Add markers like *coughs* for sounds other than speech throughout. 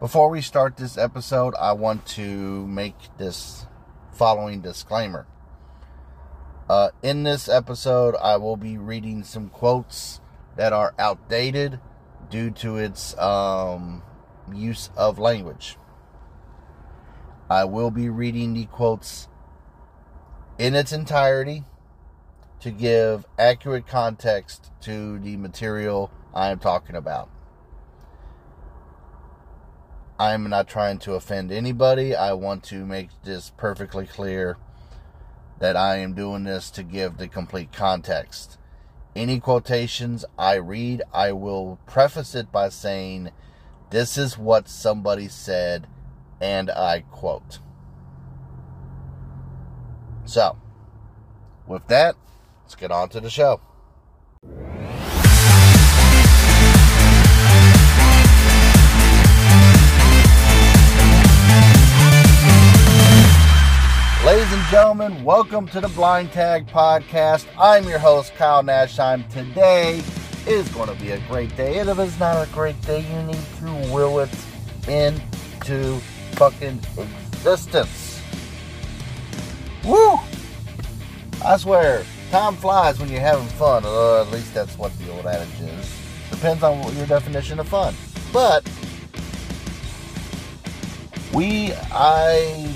Before we start this episode, I want to make this following disclaimer. Uh, in this episode, I will be reading some quotes that are outdated due to its um, use of language. I will be reading the quotes in its entirety to give accurate context to the material I am talking about. I am not trying to offend anybody. I want to make this perfectly clear that I am doing this to give the complete context. Any quotations I read, I will preface it by saying, This is what somebody said, and I quote. So, with that, let's get on to the show. Ladies and gentlemen, welcome to the Blind Tag Podcast. I'm your host, Kyle Nashheim. Today is going to be a great day. And if it's not a great day, you need to will it into fucking existence. Woo! I swear, time flies when you're having fun. Or at least that's what the old adage is. Depends on what your definition of fun. But we I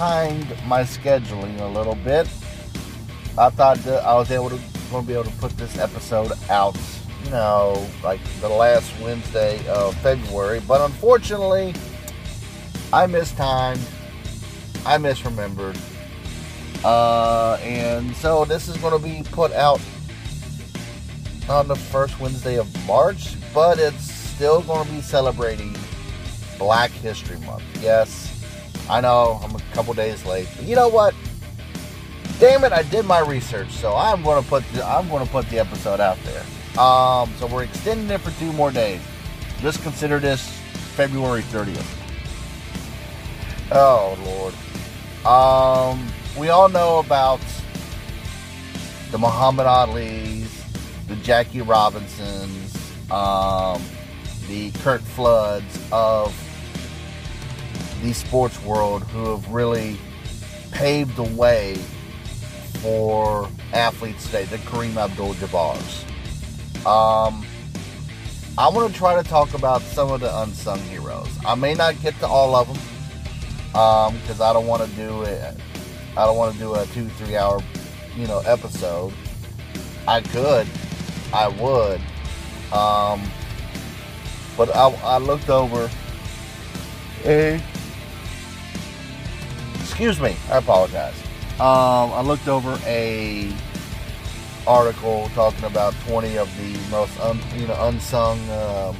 mistimed my scheduling a little bit. I thought that I was able to going to be able to put this episode out, you know, like the last Wednesday of February, but unfortunately, I missed time. I misremembered. Uh, and so this is going to be put out on the first Wednesday of March, but it's still going to be celebrating Black History Month. Yes, I know I'm a couple days late, but you know what? Damn it, I did my research, so I'm going to put the, I'm going to put the episode out there. Um, so we're extending it for two more days. Just consider this February 30th. Oh Lord. Um, we all know about the Muhammad Ali's, the Jackie Robinsons, um, the Curt Floods of the sports world who have really paved the way for athletes today, the Kareem Abdul-Jabbar's. Um, I want to try to talk about some of the unsung heroes. I may not get to all of them because um, I don't want to do it. I don't want to do a two, three hour, you know, episode. I could, I would, um, but I, I looked over a excuse me, I apologize. Um, I looked over a article talking about 20 of the most un, you know unsung um,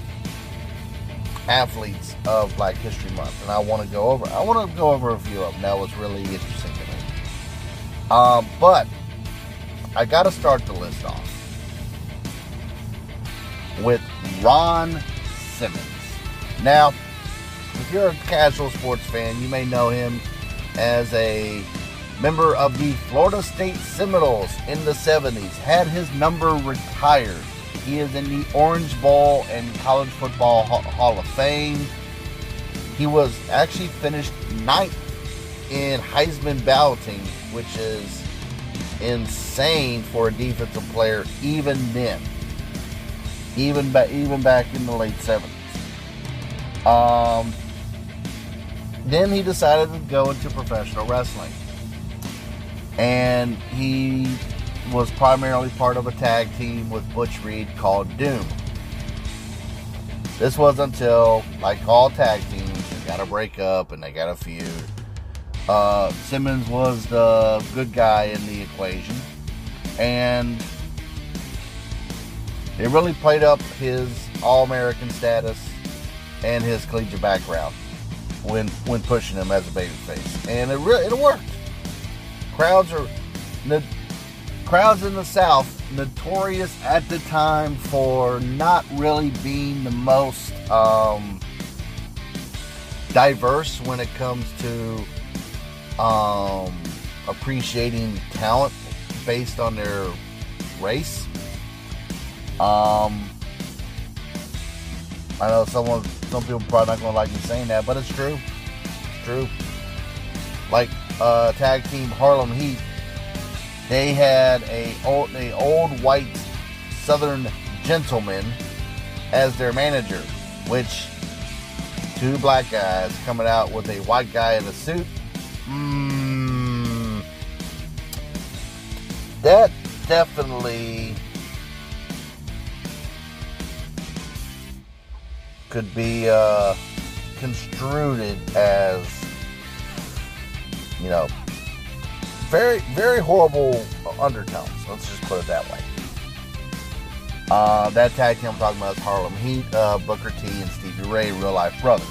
athletes of Black History Month, and I want to go over. I want to go over a few of them. That was really interesting to me. Um, but I got to start the list off with Ron Simmons. Now, if you're a casual sports fan, you may know him as a member of the Florida State Seminoles in the 70s, had his number retired. He is in the Orange Bowl and College Football Hall of Fame. He was actually finished ninth in Heisman balloting, which is insane for a defensive player even then. Even back even back in the late 70s. Um, then he decided to go into professional wrestling. And he was primarily part of a tag team with Butch Reed called Doom. This was until, like all tag teams, they got a break up and they got a feud. Uh, Simmons was the good guy in the equation. And it really played up his All American status and his collegiate background when when pushing him as a babyface, and it really it worked. Crowds are the crowds in the South notorious at the time for not really being the most um, diverse when it comes to um, appreciating talent based on their race. Um, I know someone some people probably not gonna like me saying that, but it's true. It's true. Like uh, tag team Harlem Heat, they had a old, a old white Southern gentleman as their manager, which two black guys coming out with a white guy in a suit. Mm, that definitely could be uh, construed as, you know, very, very horrible undertones. Let's just put it that way. Uh, that tag team I'm talking about is Harlem Heat, uh, Booker T, and Stevie Ray, real life brothers.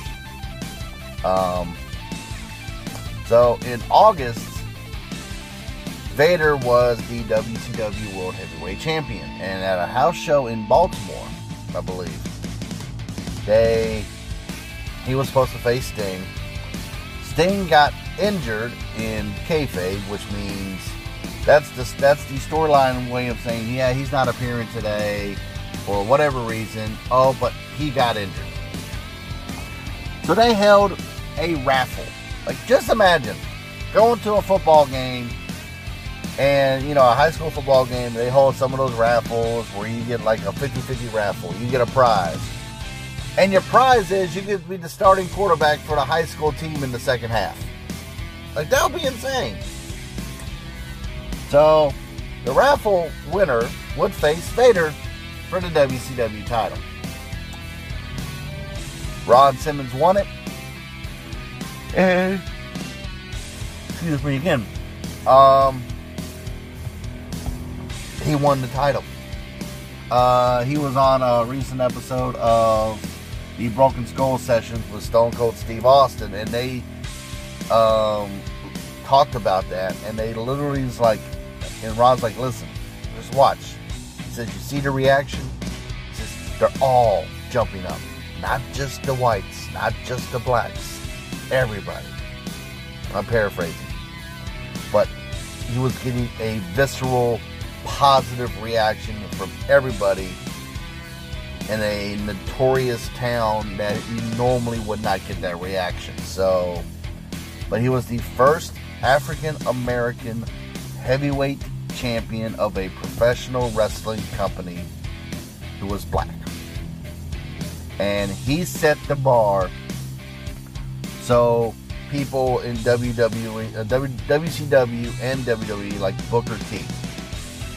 Um, so in August, Vader was the WCW World Heavyweight Champion, and at a house show in Baltimore, I believe, he was supposed to face Sting. Sting got injured in kayfabe, which means that's the that's the storyline way of saying, yeah, he's not appearing today for whatever reason. Oh, but he got injured. So they held a raffle. Like just imagine going to a football game and you know a high school football game they hold some of those raffles where you get like a 50-50 raffle you get a prize and your prize is you get to be the starting quarterback for the high school team in the second half like that would be insane so the raffle winner would face Vader for the WCW title. Ron Simmons won it. And excuse me again. Um he won the title. Uh, he was on a recent episode of the Broken Skull Sessions with Stone Cold Steve Austin, and they um, talked about that, and they literally was like, and Ron's like, listen, just watch. He says, you see the reaction? He says, they're all jumping up. Not just the whites, not just the blacks. Everybody. I'm paraphrasing. But he was getting a visceral, positive reaction from everybody in a notorious town that you normally would not get that reaction. So, but he was the first African American heavyweight champion of a professional wrestling company who was black. And he set the bar so people in WWE, uh, WCW and WWE like Booker T,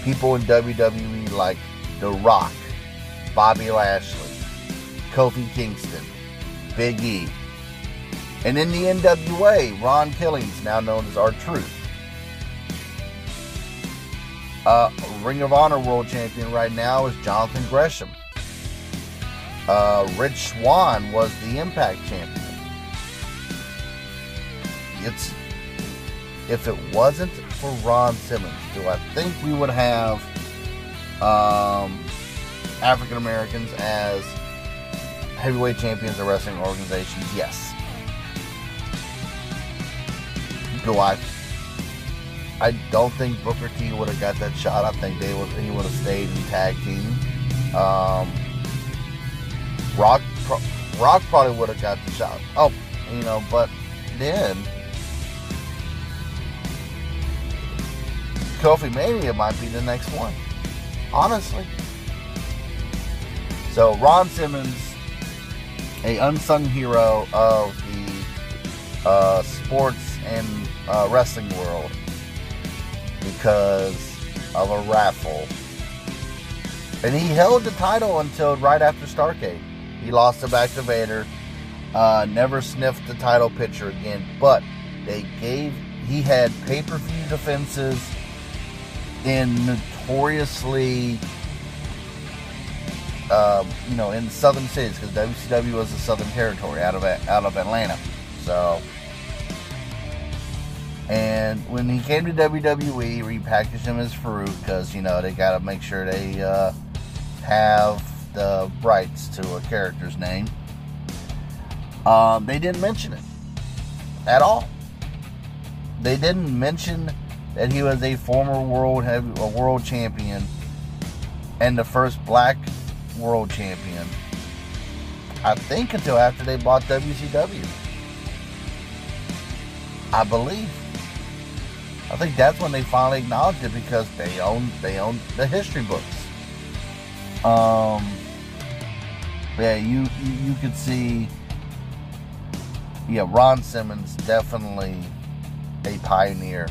people in WWE like The Rock, Bobby Lashley, Kofi Kingston, Big E, and in the NWA, Ron Killings, now known as R-Truth. Uh, Ring of Honor World Champion right now is Jonathan Gresham. Uh, Rich Swann was the Impact Champion. It's if it wasn't for Ron Simmons, do I think we would have um, African Americans as heavyweight champions of wrestling organizations? Yes. Do I? I don't think Booker T would have got that shot. I think they would he would have stayed in tag team. Um, Rock Rock probably would have got the shot. Oh, you know, but then Kofi Mania might be the next one. Honestly. So Ron Simmons, a unsung hero of the uh, sports and uh, wrestling world, because of a raffle. And he held the title until right after Starcade. He lost it back to Vader. Uh, never sniffed the title picture again. But they gave he had pay per view defenses in notoriously, uh, you know, in the southern cities because WCW was a southern territory out of out of Atlanta. So, and when he came to WWE, repackaged him as Farouk because you know they got to make sure they uh, have the rights to a character's name. Um, they didn't mention it at all. They didn't mention that he was a former world heavy, a world champion and the first black world champion I think until after they bought WCW. I believe. I think that's when they finally acknowledged it because they own they own the history books. Um, yeah, you you, you could see. Yeah, Ron Simmons definitely a pioneer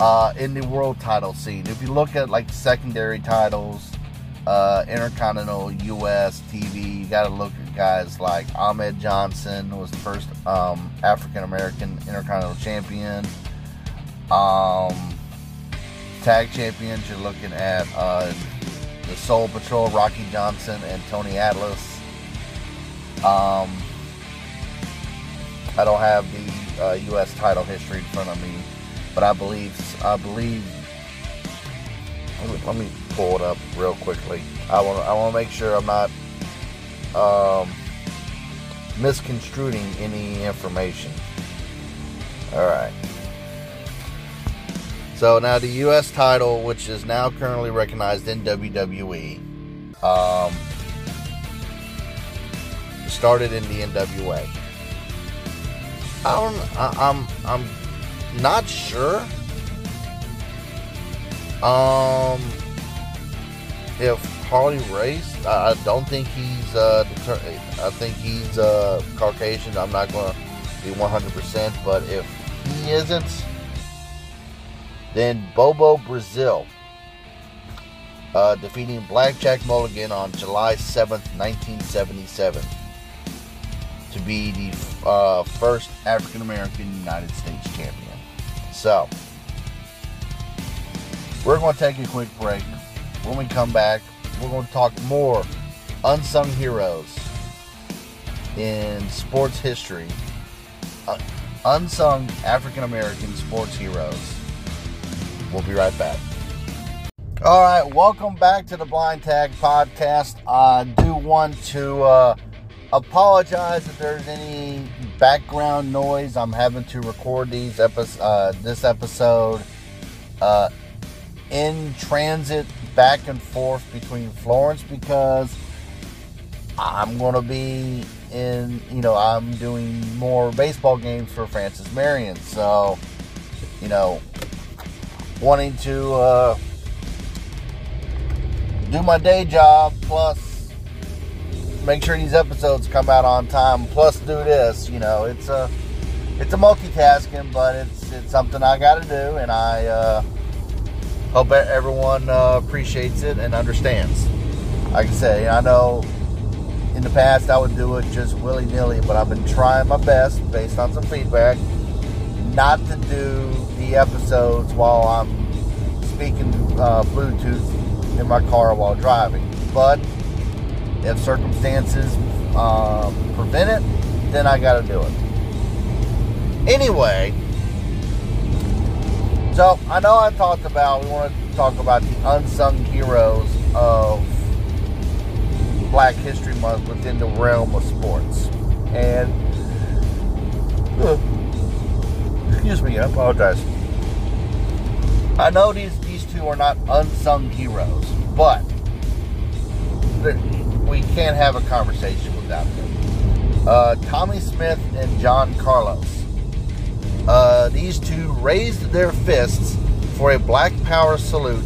uh, in the world title scene. If you look at like secondary titles, uh, Intercontinental, U.S. TV, you got to look at guys like Ahmed Johnson, was the first um, African American Intercontinental Champion. Um, tag champions, you're looking at uh, the Soul Patrol, Rocky Johnson and Tony Atlas. Um, I don't have the uh, U.S. title history in front of me, but I believe I believe. Let me pull it up real quickly. I want I want to make sure I'm not um, misconstruing any information. All right. So now the U.S. title, which is now currently recognized in WWE, um, started in the NWA. I don't. I, I'm. I'm not sure. Um, if Harley Race, I, don't think he's. Uh, I think he's uh, Caucasian. I'm not going to be 100%, but if he isn't, then Bobo Brazil uh, defeating Blackjack Mulligan on July 7th, 1977 to be the uh, first African American United States champion. So, we're going to take a quick break. When we come back, we're going to talk more unsung heroes in sports history, uh, unsung African American sports heroes. We'll be right back. All right, welcome back to the Blind Tag Podcast. I do want to uh, apologize if there's any background noise. I'm having to record these epi- uh, this episode uh, in transit back and forth between Florence because I'm going to be in, you know, I'm doing more baseball games for Francis Marion. So, you know, wanting to uh, do my day job plus make sure these episodes come out on time plus do this you know it's a it's a multitasking but it's it's something i got to do and i uh, hope everyone uh, appreciates it and understands like i say i know in the past i would do it just willy-nilly but i've been trying my best based on some feedback not to do the episodes while i'm speaking uh, bluetooth in my car while driving but if circumstances um, prevent it, then I got to do it. Anyway, so I know I talked about, we want to talk about the unsung heroes of Black History Month within the realm of sports. And, uh, excuse me, I apologize. I know these, these two are not unsung heroes, but we can't have a conversation without them. Uh, Tommie Smith and John Carlos. Uh, these two raised their fists for a Black Power salute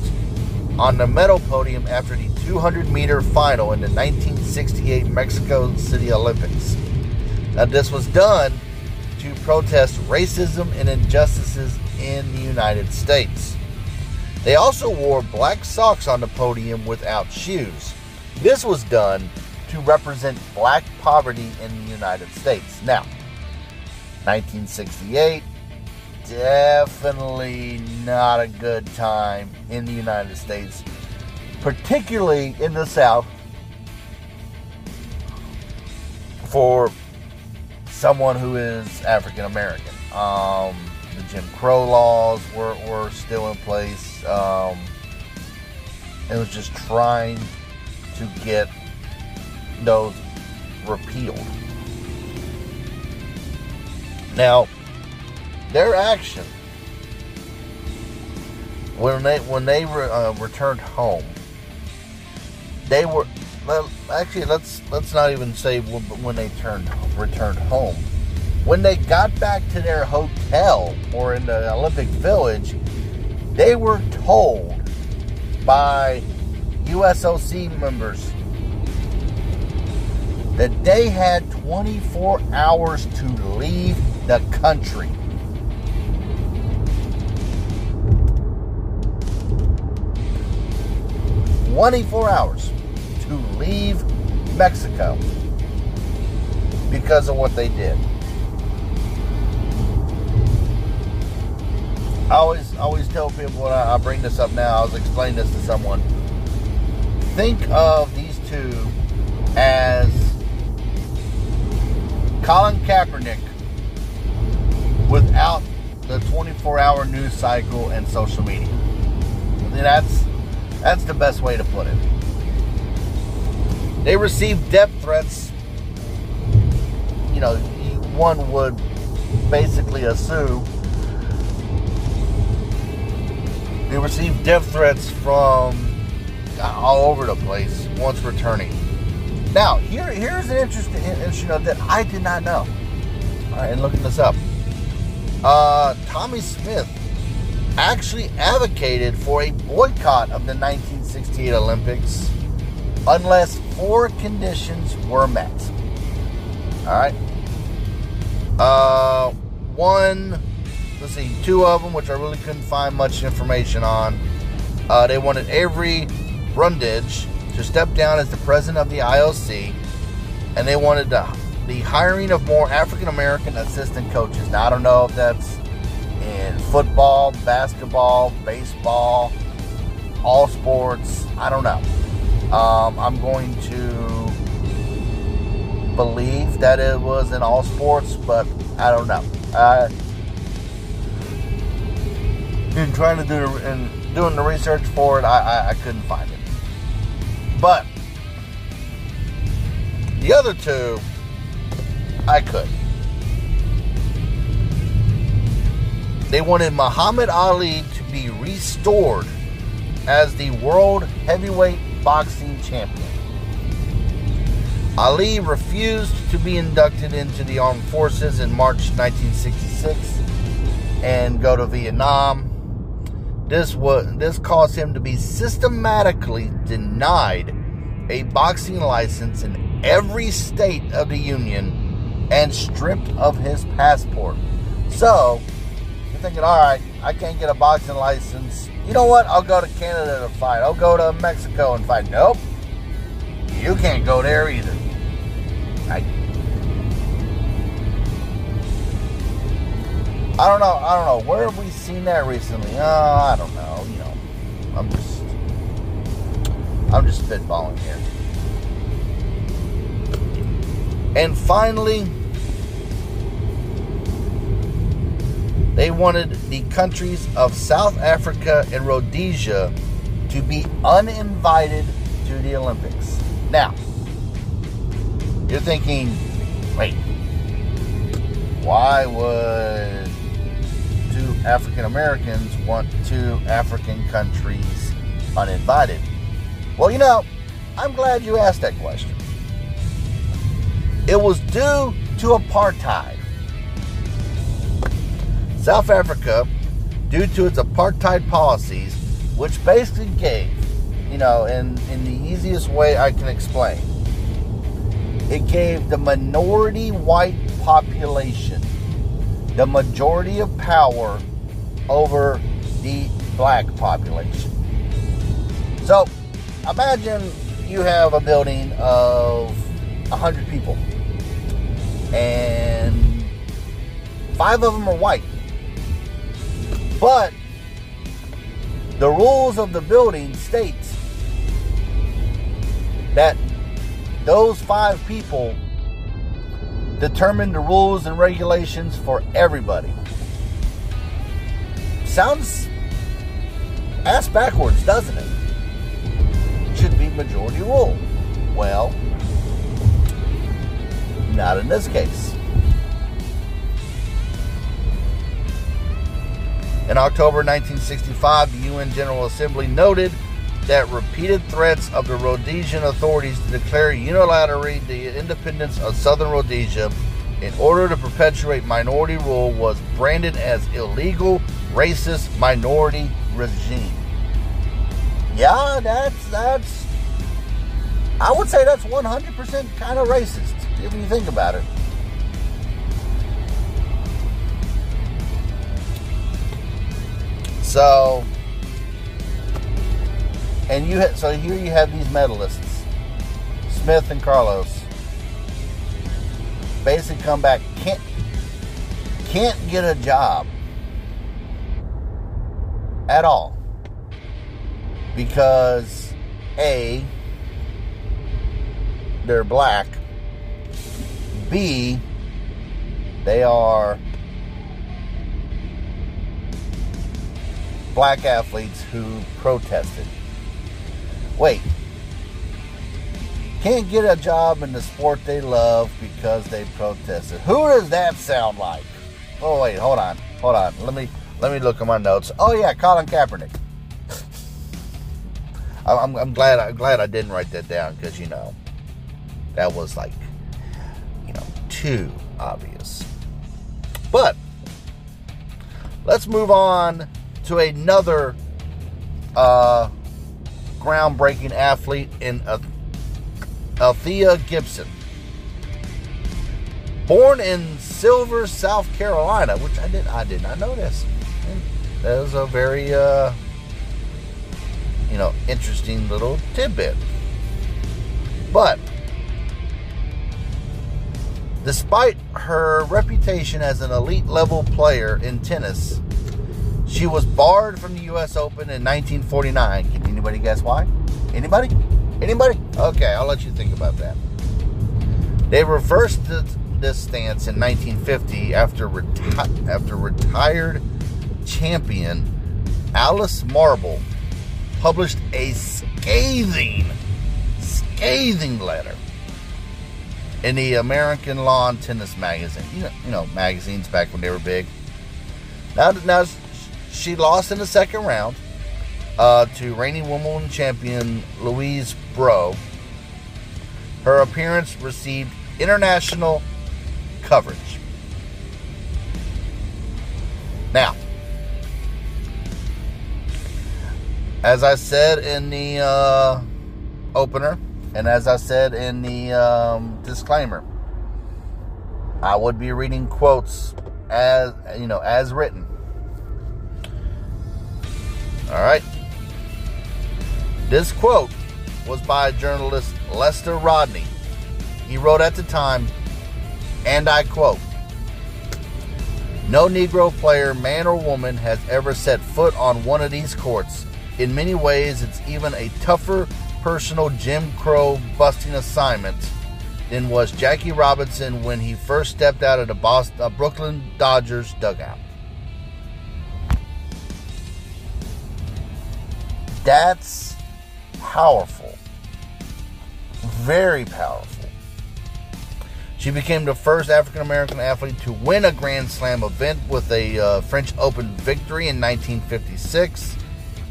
on the medal podium after the 200 meter final in the 1968 Mexico City Olympics. Now, this was done to protest racism and injustices in the United States. They also wore black socks on the podium without shoes. This was done to represent black poverty in the United States. Now, 1968, definitely not a good time in the United States, particularly in the South, for someone who is African American. Um, the Jim Crow laws were, were still in place. Um, it was just trying to get those repealed. Now, their action when they when they re, uh, returned home, they were well, actually, let's let's not even say when they turned returned home. When they got back to their hotel or in the Olympic Village, they were told by USOC members that they had 24 hours to leave the country. Twenty-four hours to leave Mexico because of what they did. I always always tell people when I, I bring this up now, I was explaining this to someone. Think of these two Kaepernick without the 24-hour news cycle and social media. That's that's the best way to put it. They received death threats. You know, one would basically assume they received death threats from all over the place once returning. Now, here here's an interesting, note that I did not know. All right, and looking this up, uh, Tommie Smith actually advocated for a boycott of the 1968 Olympics unless four conditions were met. All right. Uh, one, let's see, two of them, which I really couldn't find much information on. Uh, they wanted Avery Brundage to step down as the president of the IOC, and they wanted the, the hiring of more African American assistant coaches. Now, I don't know if that's in football, basketball, baseball, all sports. I don't know. Um, I'm going to believe that it was in all sports, but I don't know. I, in trying to do and doing the research for it, I, I, I couldn't find it. But the other two, I could. They wanted Muhammad Ali to be restored as the world heavyweight boxing champion. Ali refused to be inducted into the armed forces in March 1966 and go to Vietnam. This was this caused him to be systematically denied a boxing license in every state of the union and stripped of his passport. So, you're thinking, all right, I can't get a boxing license you know what? I'll go to Canada to fight. I'll go to Mexico and fight. Nope. You can't go there either. I, I don't know. I don't know. Where have we seen that recently? Oh, I don't know. You know, I'm just, I'm just spitballing here. And finally, They wanted the countries of South Africa and Rhodesia to be uninvited to the Olympics. Now, you're thinking, wait, why would African Americans want two African countries uninvited? Well, you know, I'm glad you asked that question. It was due to apartheid. South Africa, due to its apartheid policies, which basically gave, you know, in, in the easiest way I can explain, it gave the minority white population the majority of power over the black population. So imagine you have a building of 100 people and five of them are white but the rules of the building states that those five people determine the rules and regulations for everybody. Sounds ass backwards, doesn't it? Should be majority rule. Well, not in this case. In October 1965, the UN General Assembly noted that repeated threats of the Rhodesian authorities to declare unilaterally the independence of southern Rhodesia in order to perpetuate minority rule was branded as illegal, racist minority regime. Yeah, that's that's I would say that's 100% kind of racist if you think about it. So, and you ha- so here you have these medalists, Smith and Carlos, basically come back can't can't get a job at all because a they're black b they are black athletes who protested wait can't get a job in the sport they love because they protested. Who does that sound like? Oh wait, hold on, hold on. Let me let me look at my notes. Oh yeah, Colin Kaepernick. *laughs* I'm, I'm glad I'm glad I didn't write that down because you know that was like you know too obvious. But let's move on to another uh, groundbreaking athlete in Althea Gibson. Born in Silver, South Carolina, which I did I did not know this. That a very uh, you know interesting little tidbit. But despite her reputation as an elite level player in tennis, she was barred from the U.S. Open in 1949. Can anybody guess why? Anybody? Anybody? Okay, I'll let you think about that. They reversed this stance in 1950 after reti- after retired champion Alice Marble published a scathing, scathing letter in the American Lawn Tennis Magazine. You know, you know magazines back when they were big. Now, now she lost in the second round uh, to reigning Wimbledon champion Louise Bro. Her appearance received international coverage. Now, as I said in the uh, opener, and as I said in the um, disclaimer, I would be reading quotes as you know as written. All right. This quote was by journalist Lester Rodney. He wrote at the time, and I quote No Negro player, man or woman, has ever set foot on one of these courts. In many ways, it's even a tougher personal Jim Crow busting assignment than was Jackie Robinson when he first stepped out of the Boston, uh, Brooklyn Dodgers dugout. That's powerful. Very powerful. She became the first African American athlete to win a Grand Slam event with a uh, French Open victory in 1956,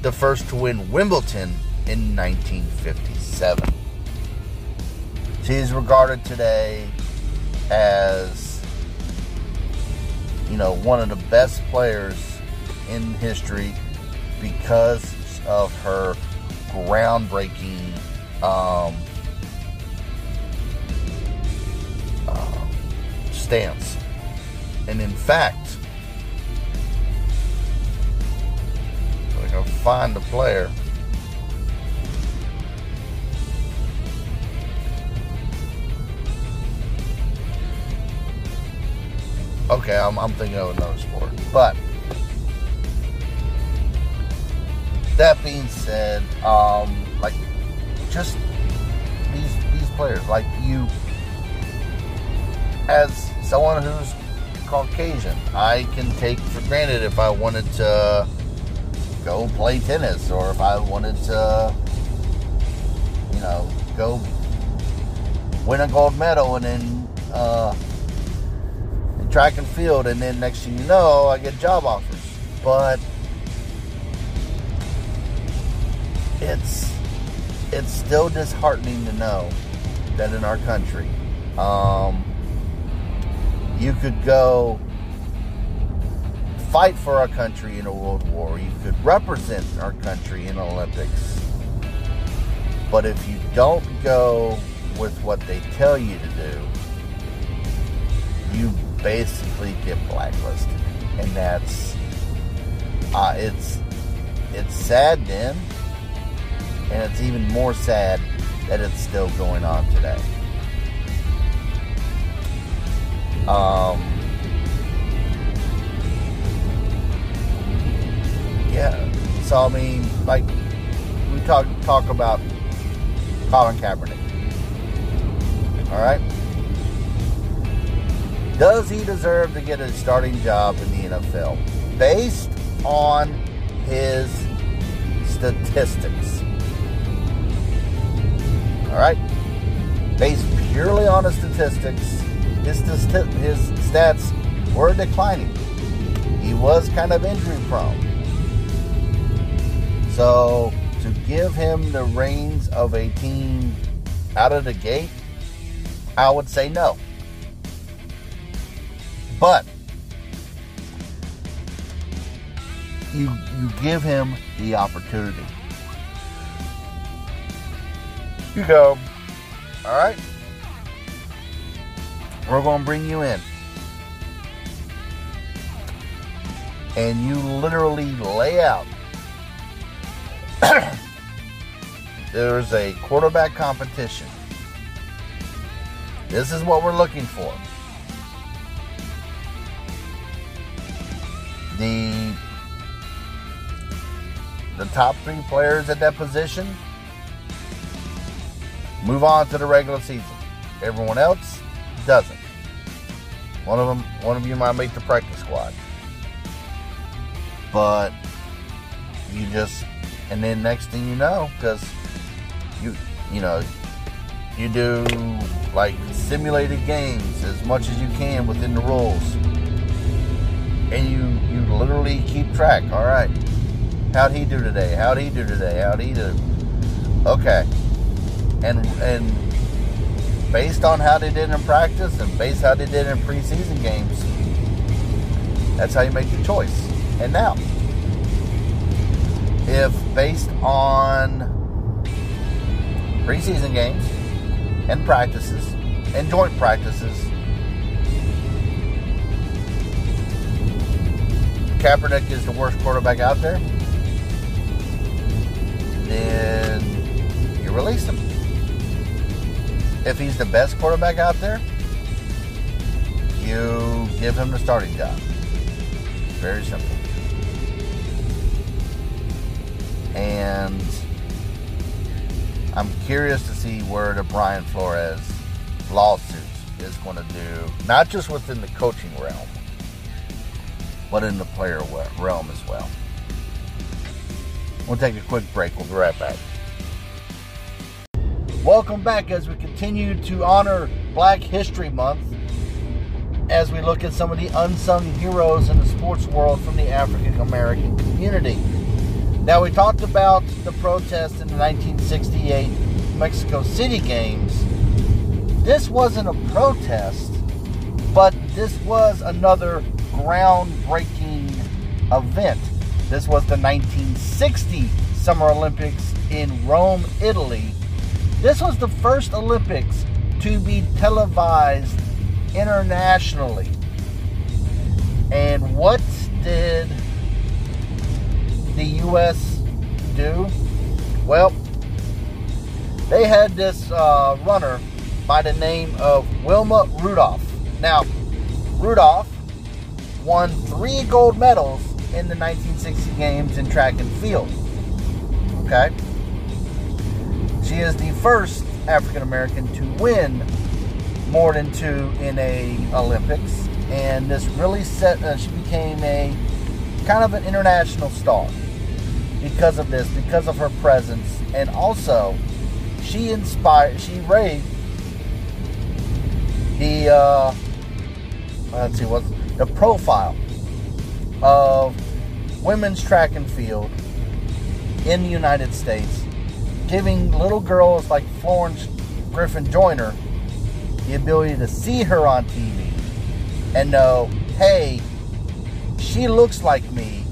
the first to win Wimbledon in 1957. She is regarded today as, you know, one of the best players in history because of her groundbreaking um, uh, stance. And in fact, Can find the player. Okay, I'm, I'm thinking of another sport. But that being said, um, like just these these players, like you, as someone who's Caucasian, I can take for granted if I wanted to go play tennis or if I wanted to, you know, go win a gold medal and then uh, in track and field, and then next thing you know, I get job offers. But it's it's still disheartening to know that in our country, um, you could go fight for our country in a world war. You could represent our country in Olympics. But if you don't go with what they tell you to do, you basically get blacklisted, and that's uh, it's it's sad then, and it's even more sad that it's still going on today. Um, yeah, so I mean, like we talk talk about Colin Kaepernick. All right. Does he deserve to get a starting job in the NFL based on his statistics? All right. Based purely on his statistics, his, his stats were declining. He was kind of injury prone. So to give him the reins of a team out of the gate, I would say no. But you you give him the opportunity. You go, all right. We're going to bring you in. And you literally lay out. *coughs* There's a quarterback competition. This is what we're looking for. the the top three players at that position move on to the regular season. Everyone else doesn't. One of them, one of you might make the practice squad, but you just, and then next thing you know, because you, you know, you do like simulated games as much as you can within the rules and you you literally keep track. All right, how'd he do today? How'd he do today? How'd he do? Okay, and and based on how they did in practice and based how they did in preseason games, that's how you make your choice. And now, if based on preseason games and practices and joint practices Kaepernick is the worst quarterback out there, then you release him. If he's the best quarterback out there, you give him the starting job. Very simple. And I'm curious to see where the Brian Flores lawsuit is going to do, not just within the coaching realm, but in the player realm as well. We'll take a quick break. We'll be right back. Welcome back as we continue to honor Black History Month as we look at some of the unsung heroes in the sports world from the African American community. Now, we talked about the protest in the 1968 Mexico City Games. This wasn't a protest, but this was another groundbreaking event. This was the 1960 Summer Olympics in Rome, Italy. This was the first Olympics to be televised internationally. And what did the U.S. do? Well, they had this uh, runner by the name of Wilma Rudolph. Now, Rudolph won three gold medals in the 1960 games in track and field. Okay? She is the first African American to win more than two in a Olympics, and this really set. Uh, she became a kind of an international star because of this, because of her presence, and also she inspired. She raised the. Uh, let's see what's the profile of women's track and field in the United States, giving little girls like Florence Griffin Joyner the ability to see her on TV and know, hey, she looks like me.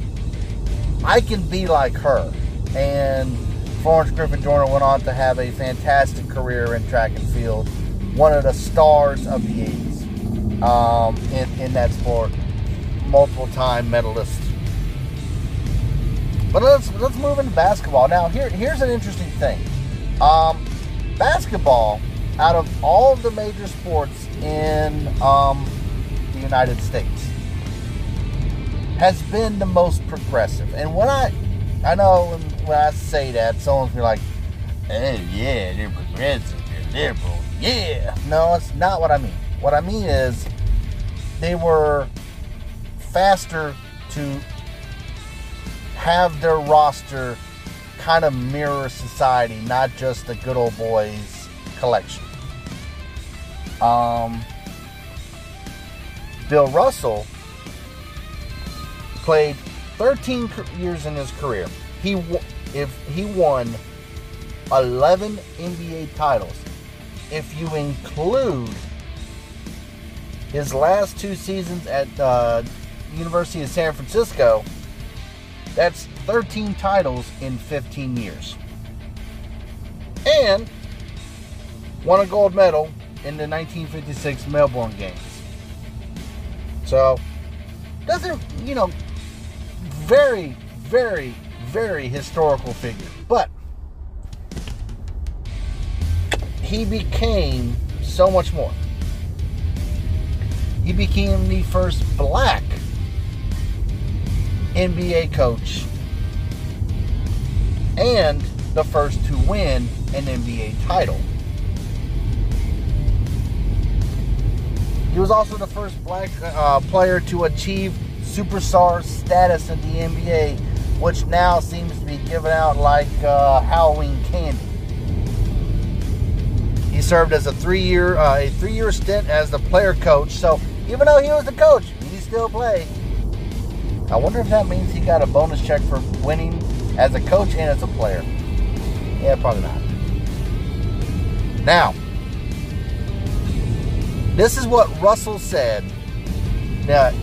I can be like her. And Florence Griffith Joyner went on to have a fantastic career in track and field, one of the stars of the 80s um, in, in that sport, multiple time medalist. But let's let's move into basketball now. Here here's an interesting thing. Um, basketball, out of all the major sports in um, the United States, has been the most progressive. And when I I know when, I say that, someone's be like, "Oh yeah, they're progressive, they're liberal." Yeah, no, it's not what I mean. What I mean is they were faster to have their roster kind of mirror society, not just the good old boys collection. Um, Bill Russell played 13 years in his career. He if he won 11 NBA titles. If you include his last two seasons at uh, University of San Francisco, that's 13 titles in 15 years. And won a gold medal in the 1956 Melbourne Games. So, doesn't, you know, very, very, very historical figure. But he became so much more. He became the first black NBA coach and the first to win an NBA title. He was also the first black uh, player to achieve superstar status in the NBA, which now seems to be given out like uh, Halloween candy. He served as a three-year uh, a three-year stint as the player coach. So even though he was the coach, he still played. I wonder if that means he got a bonus check for winning as a coach and as a player. Yeah, probably not. Now, this is what Russell said that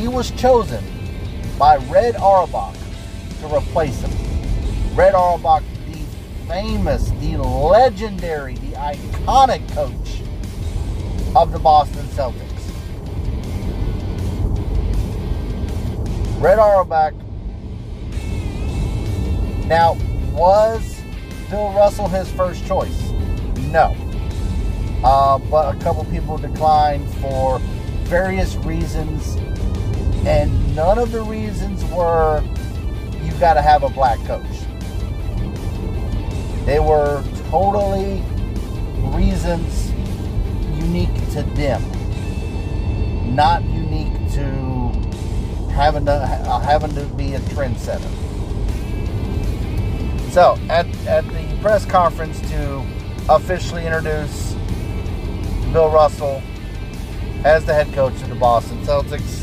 he was chosen by Red Auerbach to replace him. Red Auerbach, the famous, the legendary, the iconic coach of the Boston Celtics. Red Auerbach. Now, was Bill Russell his first choice? No. Uh, but a couple people declined for various reasons, and none of the reasons were you got to have a black coach. They were totally reasons unique to them, not unique to having to uh, having to be a trendsetter. So at at the press conference to officially introduce Bill Russell as the head coach of the Boston Celtics,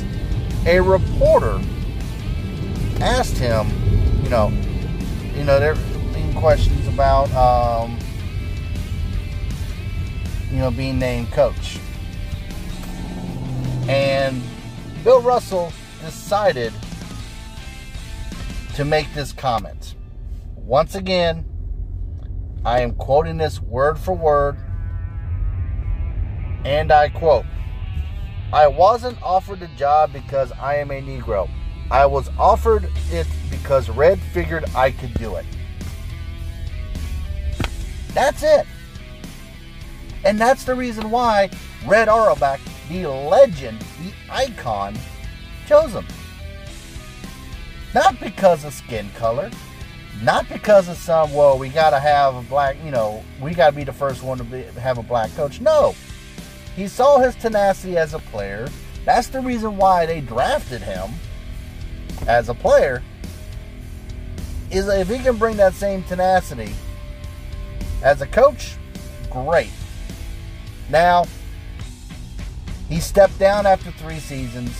a reporter asked him, you know, you know, there being questions about, um, you know, being named coach. And Bill Russell decided to make this comment. Once again, I am quoting this word for word and I quote I wasn't offered the job because I am a Negro. I was offered it because Red figured I could do it. That's it. And that's the reason why Red Auerbach, the legend, the icon, chose him. Not because of skin color, not because of some, well, we got to have a black, you know, we got to be the first one to be, have a black coach. No. He saw his tenacity as a player. That's the reason why they drafted him as a player. Is if he can bring that same tenacity as a coach, great. Now, he stepped down after three seasons.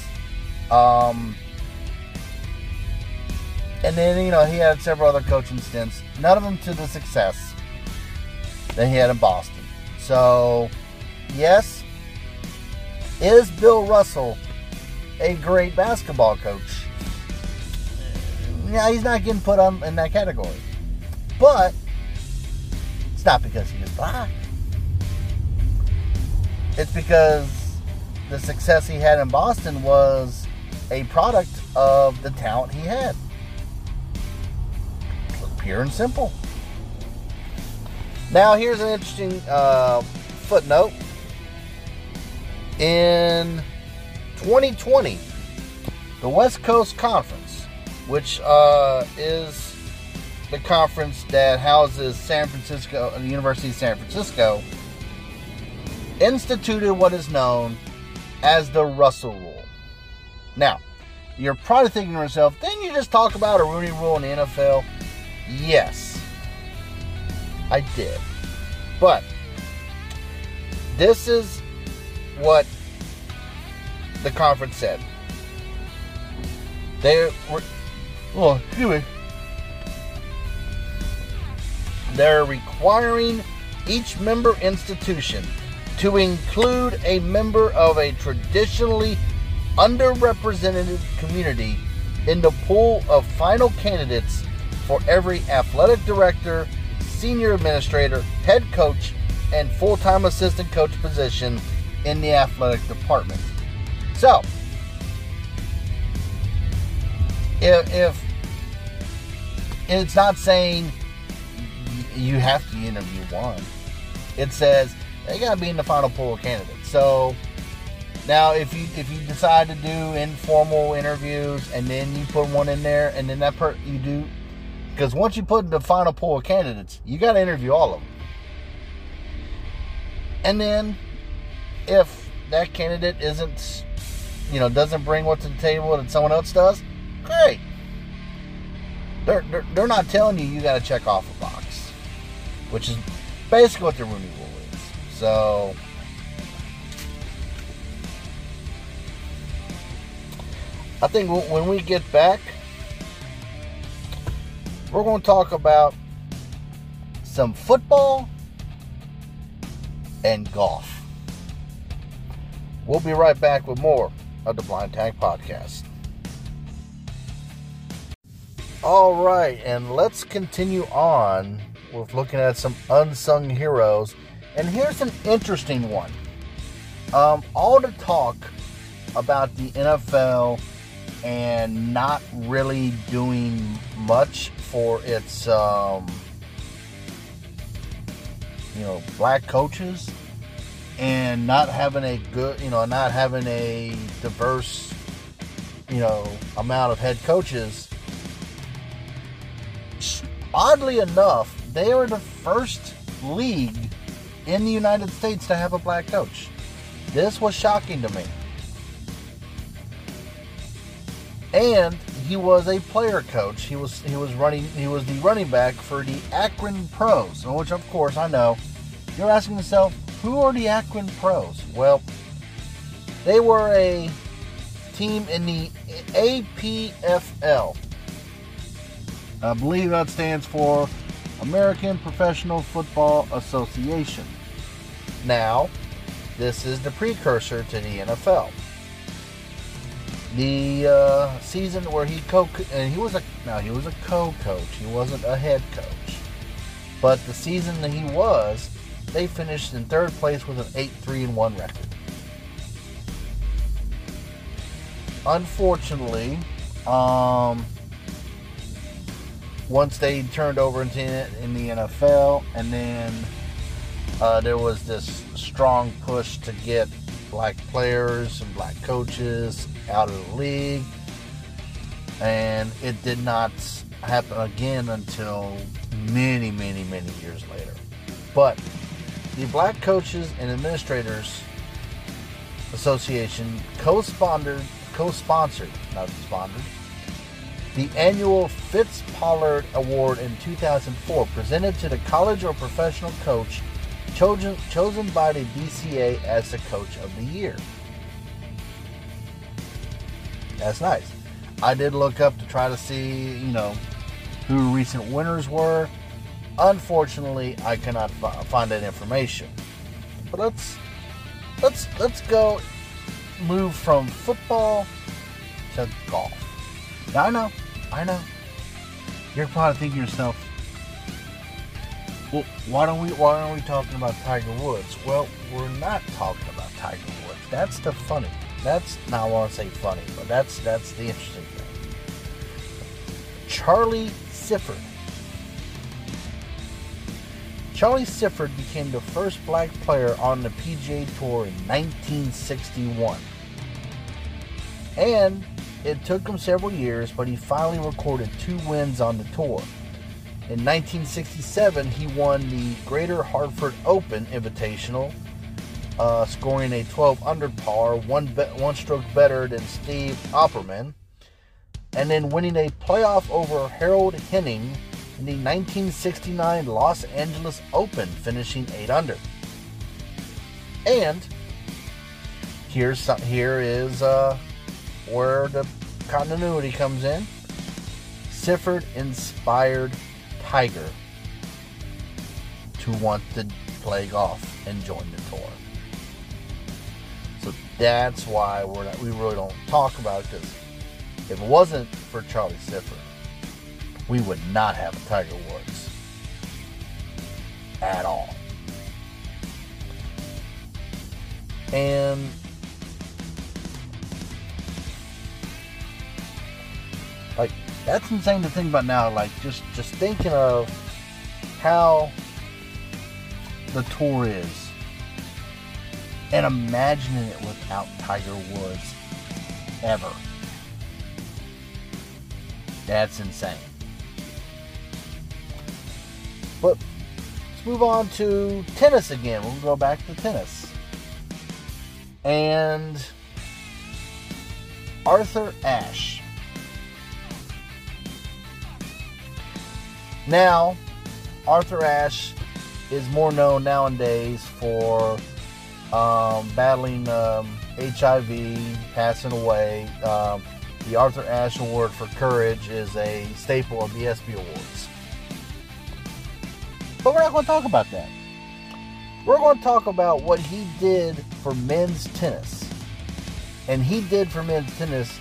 Um, And then, you know, he had several other coaching stints, none of them to the success that he had in Boston. So, yes, is Bill Russell a great basketball coach? Yeah, he's not getting put on in that category. But it's not because he is black. It's because the success he had in Boston was a product of the talent he had. Pure and simple. Now, here's an interesting uh, footnote. In 2020, the West Coast Conference, which uh, is the conference that houses San Francisco, the University of San Francisco, instituted what is known as the Russell Rule. Now, you're probably thinking to yourself, didn't you just talk about a Rooney Rule in the NFL? Yes, I did. But this is what the conference said. They were, well, anyway, they're requiring each member institution to include a member of a traditionally underrepresented community in the pool of final candidates for every athletic director, senior administrator, head coach, and full time assistant coach position in the athletic department. So, if, if it's not saying you have to interview one, it says they got to be in the final pool of candidates. So now, if you if you decide to do informal interviews and then you put one in there, and then that per you do, because once you put in the final pool of candidates, you got to interview all of them. And then, if that candidate isn't, you know, doesn't bring what to the table that someone else does, great. They're, they're, they're not telling you you got to check off a box, which is basically what the Rooney Rule is. so I think when we get back, we're going to talk about some football and golf. We'll be right back with more of the Blind Tag Podcast. All right, and let's continue on with looking at some unsung heroes and here's an interesting one. Um, all the talk about the NFL and not really doing much for its, um, you know, black coaches and not having a good, you know, not having a diverse, you know, amount of head coaches. Oddly enough, they are the first league in the United States to have a black coach. This was shocking to me. And he was a player coach. He was he was running he was the running back for the Akron Pros, which of course I know. You're asking yourself, who are the Akron Pros? Well, they were a team in the APFL. I believe that stands for American Professional Football Association. Now, this is the precursor to the NFL. The uh, season where he co and he was a now he was a co-coach. He wasn't a head coach, but the season that he was, they finished in third place with an eight-three and one record. Unfortunately, um, once they turned over into in the NFL, and then uh, there was this strong push to get black players and black coaches out of the league, and it did not happen again until many, many, many years later. But the Black Coaches and Administrators Association co-sponsored, co-sponsored, not sponsored, the annual Fritz Pollard Award in 2004, presented to the college or professional coach chosen, chosen by the BCA as the coach of the year. That's nice. I did look up to try to see, you know, who recent winners were. Unfortunately, I cannot find that information. But let's let's let's go move from football to golf. Now I know, I know. You're probably thinking yourself, well, why don't we why aren't we talking about Tiger Woods? Well, we're not talking about Tiger Woods. That's the funny. That's now I want to say funny, but that's that's the interesting thing. Charlie Sifford. Charlie Sifford became the first black player on the PGA Tour in 1961. And it took him several years, but he finally recorded two wins on the tour. In 1967, he won the Greater Hartford Open Invitational, uh, scoring a 12 under par, one, be- one stroke better than Steve Oppermann, and then winning a playoff over Harold Henning in the 1969 Los Angeles Open, finishing 8 under. And here's some, here is uh, where the continuity comes in. Sifford inspired Tiger to want to play golf and join the tour. So that's why we're not, we really don't talk about it because if it wasn't for Charlie Sifford, we would not have a Tiger Woods at all. And like that's insane to think about now. Like just just thinking of how the tour is, and imagining it without Tiger Woods ever. That's insane. But let's move on to tennis again. We'll go back to tennis. And Arthur Ashe Now, Arthur Ashe is more known nowadays for um, battling um, HIV, passing away. Um, the Arthur Ashe Award for Courage is a staple of the ESPY Awards. But we're not going to talk about that. We're going to talk about what he did for men's tennis. And he did for men's tennis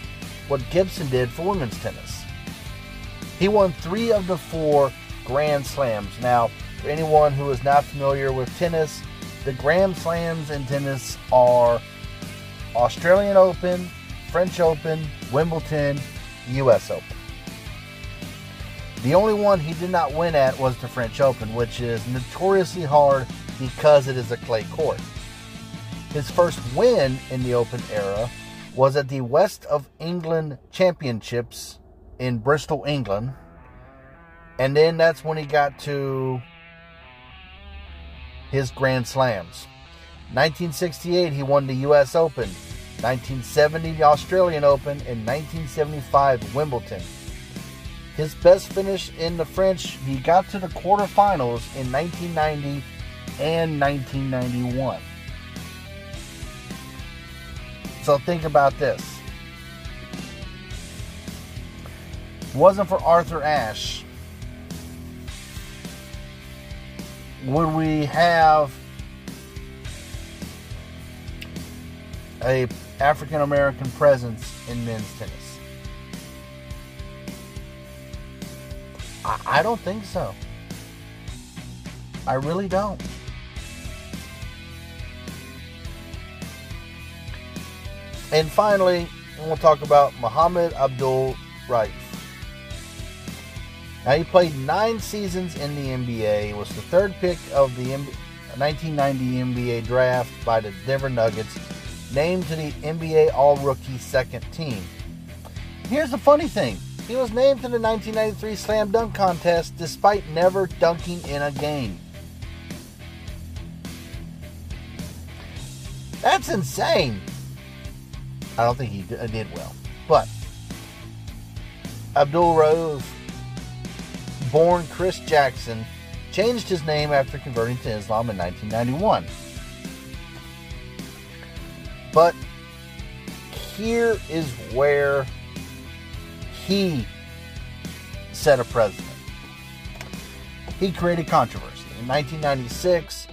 what Gibson did for women's tennis. He won three of the four Grand Slams. Now, for anyone who is not familiar with tennis, the Grand Slams in tennis are Australian Open, French Open, Wimbledon, US Open. The only one he did not win at was the French Open, which is notoriously hard because it is a clay court. His first win in the Open era was at the West of England Championships in Bristol, England. And then that's when he got to his Grand Slams. 1968, he won the U.S. Open. 1970, the Australian Open. And 1975, Wimbledon. His best finish in the French, he got to the quarterfinals in 1990 and 1991. So think about this. wasn't for Arthur Ashe, would we have a African American presence in men's tennis? I, I don't think so. I really don't. And finally, we'll talk about Muhammad Abdul Rauf. Now, he played nine seasons in the NBA, was the third pick of the 1990 NBA draft by the Denver Nuggets, named to the NBA All Rookie second team. Here's the funny thing he was named to the 1993 Slam Dunk Contest despite never dunking in a game. That's insane. I don't think he uh, did well. But Abdul Rauf born Chris Jackson, changed his name after converting to Islam in 1991. But here is where he set a precedent. He created controversy. In 1996,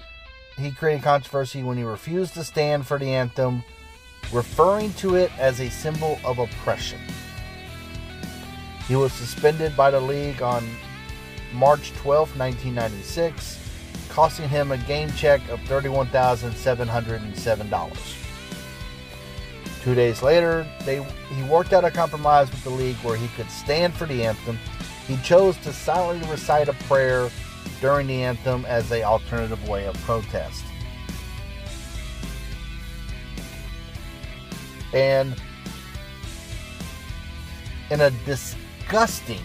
he created controversy when he refused to stand for the anthem, referring to it as a symbol of oppression. He was suspended by the league on March 12, 1996, costing him a game check of $31,707. Two days later, they, he worked out a compromise with the league where he could stand for the anthem. He chose to silently recite a prayer during the anthem as a alternative way of protest. And in a disgusting,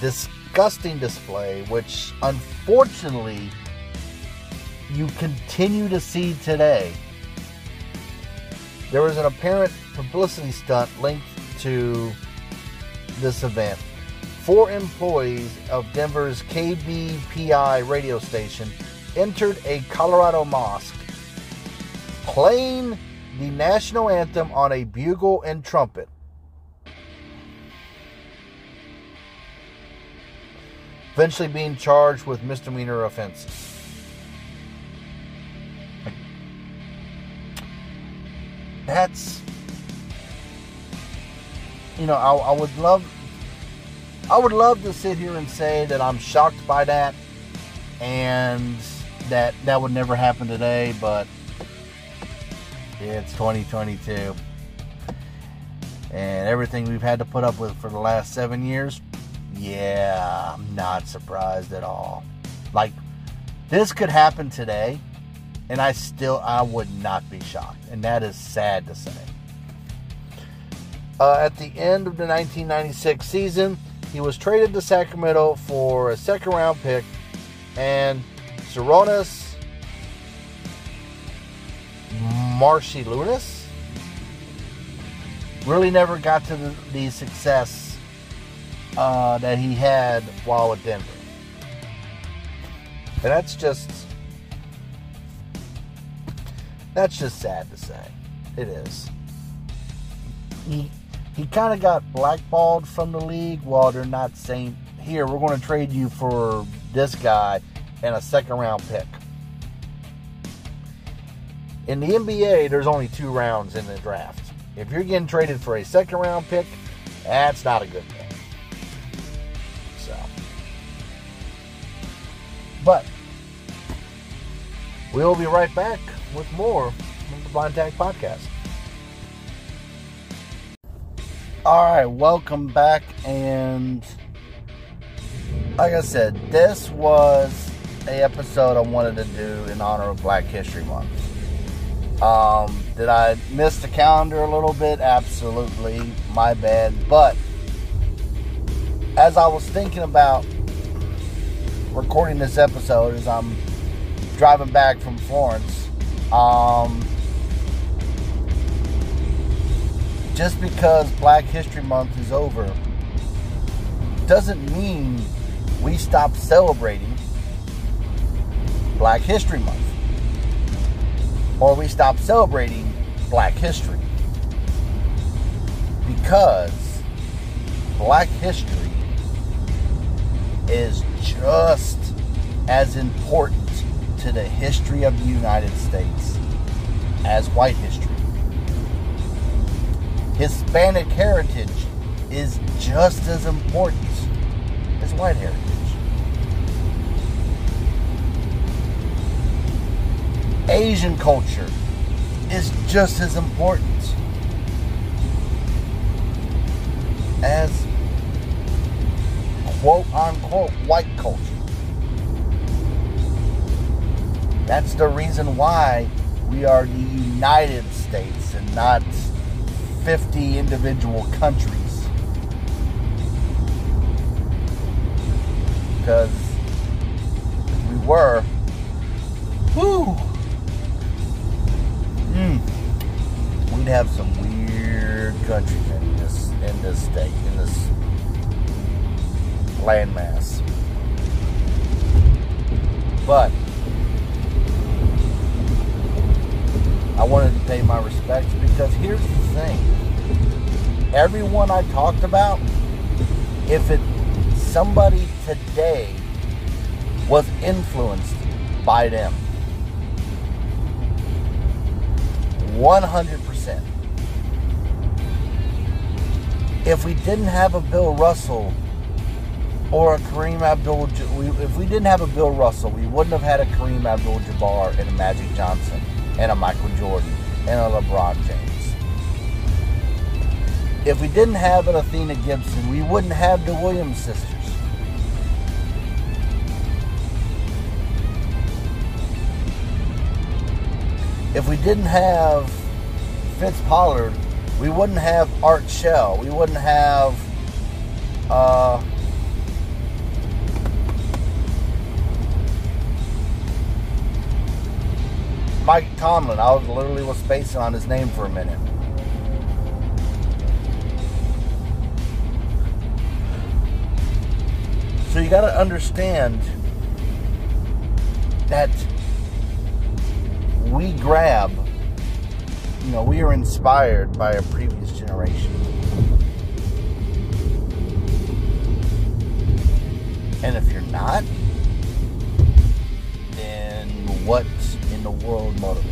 disgusting display, which unfortunately you continue to see today, there was an apparent publicity stunt linked to this event four employees of Denver's KBPI radio station entered a Colorado mosque playing the national anthem on a bugle and trumpet. Eventually being charged with misdemeanor offenses. That's, you know, I, I would love I would love to sit here and say that I'm shocked by that and that that would never happen today, but it's 2022. And everything we've had to put up with for the last seven years, yeah, I'm not surprised at all. Like, this could happen today, and I still, I would not be shocked. And that is sad to say. Uh, at the end of the 1996 season, he was traded to Sacramento for a second round pick, and Sarunas Marciulionis really never got to the, the success uh, that he had while at Denver. And that's just that's just sad to say. It is. He he kind of got blackballed from the league while they're not saying, here, we're going to trade you for this guy and a second round pick. In the NBA, there's only two rounds in the draft. If you're getting traded for a second round pick, that's not a good thing. So, but we'll be right back with more of the Blind Tag Podcast. All right, welcome back. And like I said, this was a episode I wanted to do in honor of Black History Month. Um, did I miss the calendar a little bit? Absolutely, my bad. But as I was thinking about recording this episode, as I'm driving back from Florence, um, just because Black History Month is over doesn't mean we stop celebrating Black History Month. Or we stop celebrating Black history. Because Black history is just as important to the history of the United States as white history. Hispanic heritage is just as important as white heritage. Asian culture is just as important as quote unquote white culture. That's the reason why we are the United States and not 50 individual countries. Because we were, whoo, mm, we'd have some weird countries in this in this state, in this landmass. But wanted to pay my respects because here's the thing everyone I talked about, if it somebody today was influenced by them. 100%. If we didn't have a Bill Russell or a Kareem Abdul, if we didn't have a Bill Russell, we wouldn't have had a Kareem Abdul-Jabbar and a Magic Johnson and a Michael Jordan and a LeBron James. If we didn't have an Althea Gibson, we wouldn't have the Williams sisters. If we didn't have Fritz Pollard, we wouldn't have Art Shell. We wouldn't have Mike Tomlin. I was literally was spacing on his name for a minute. So you got to understand that we grab, you know, we are inspired by a previous generation. And if you're not, then what in the world you?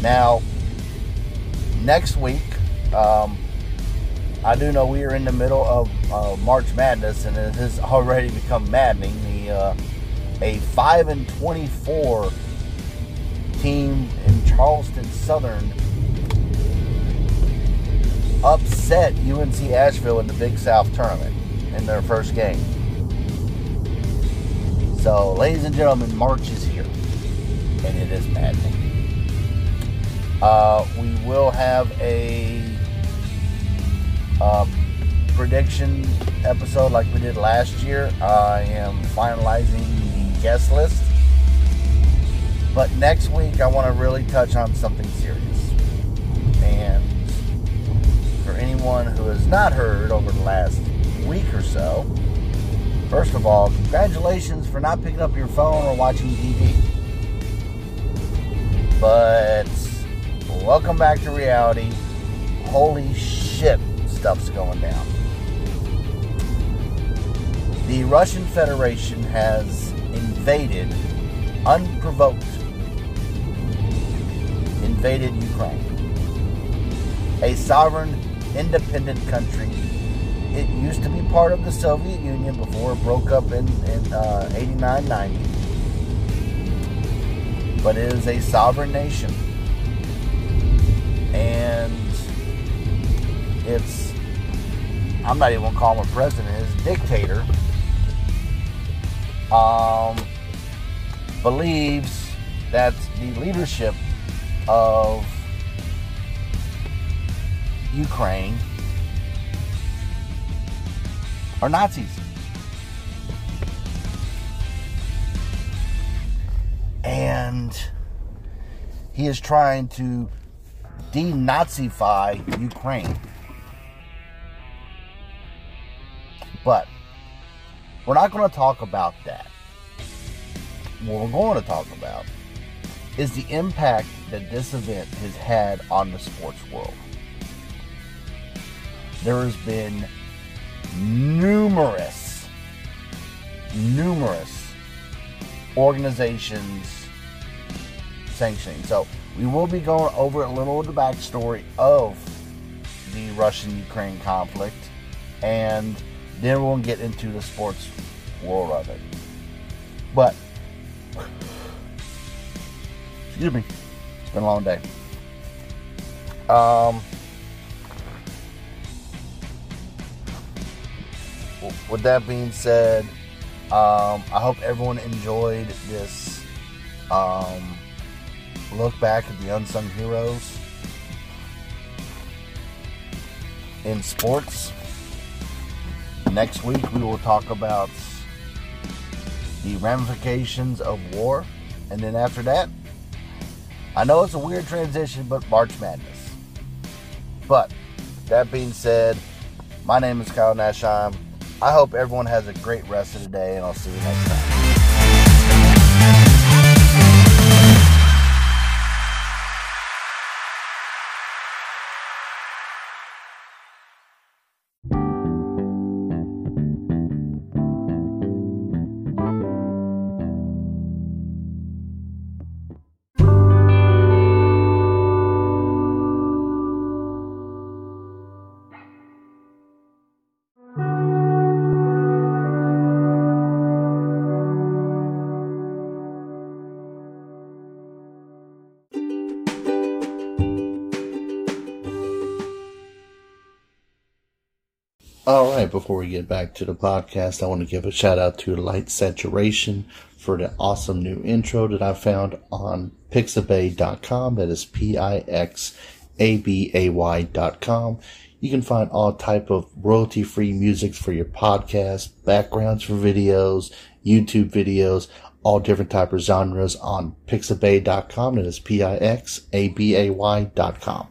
Now, next week, um, I do know we are in the middle of uh, March Madness, and it has already become maddening. The uh, a 5 and 24 team in Charleston Southern upset UNC Asheville in the Big South tournament in their first game. So, ladies and gentlemen, March is here, and it is maddening. Uh, we will have a uh, prediction episode like we did last year. I am finalizing the guest list. But next week, I want to really touch on something serious. And for anyone who has not heard over the last week or so, first of all, congratulations for not picking up your phone or watching TV. But welcome back to reality. Holy shit, stuff's going down. The Russian Federation has invaded, unprovoked, invaded Ukraine. A sovereign, independent country. It used to be part of the Soviet Union before it broke up in, in uh, 89 90. But it is a sovereign nation. And it's, I'm not even going to call him a president, it's a dictator um, believes that the leadership of Ukraine are Nazis. And he is trying to denazify Ukraine. But we're not going to talk about that. What we're going to talk about is the impact that this event has had on the sports world. There has been numerous, numerous organizations sanctioning. So we will be going over a little of the backstory of the Russian Ukraine conflict and then we'll get into the sports world of it. But, *sighs* excuse me, it's been a long day. Um, with that being said, um, I hope everyone enjoyed this um, look back at the unsung heroes in sports. Next week, we will talk about the ramifications of war. And then after that, I know it's a weird transition, but March Madness. But that being said, my name is Kyle Nashheim. I hope everyone has a great rest of the day, and I'll see you next time. All right, before we get back to the podcast, I want to give a shout out to Light Saturation for the awesome new intro that I found on pixabay.com. That is P-I-X-A-B-A-Y.com. You can find all type of royalty-free music for your podcast, backgrounds for videos, YouTube videos, all different type of genres on pixabay.com. That is P-I-X-A-B-A-Y.com.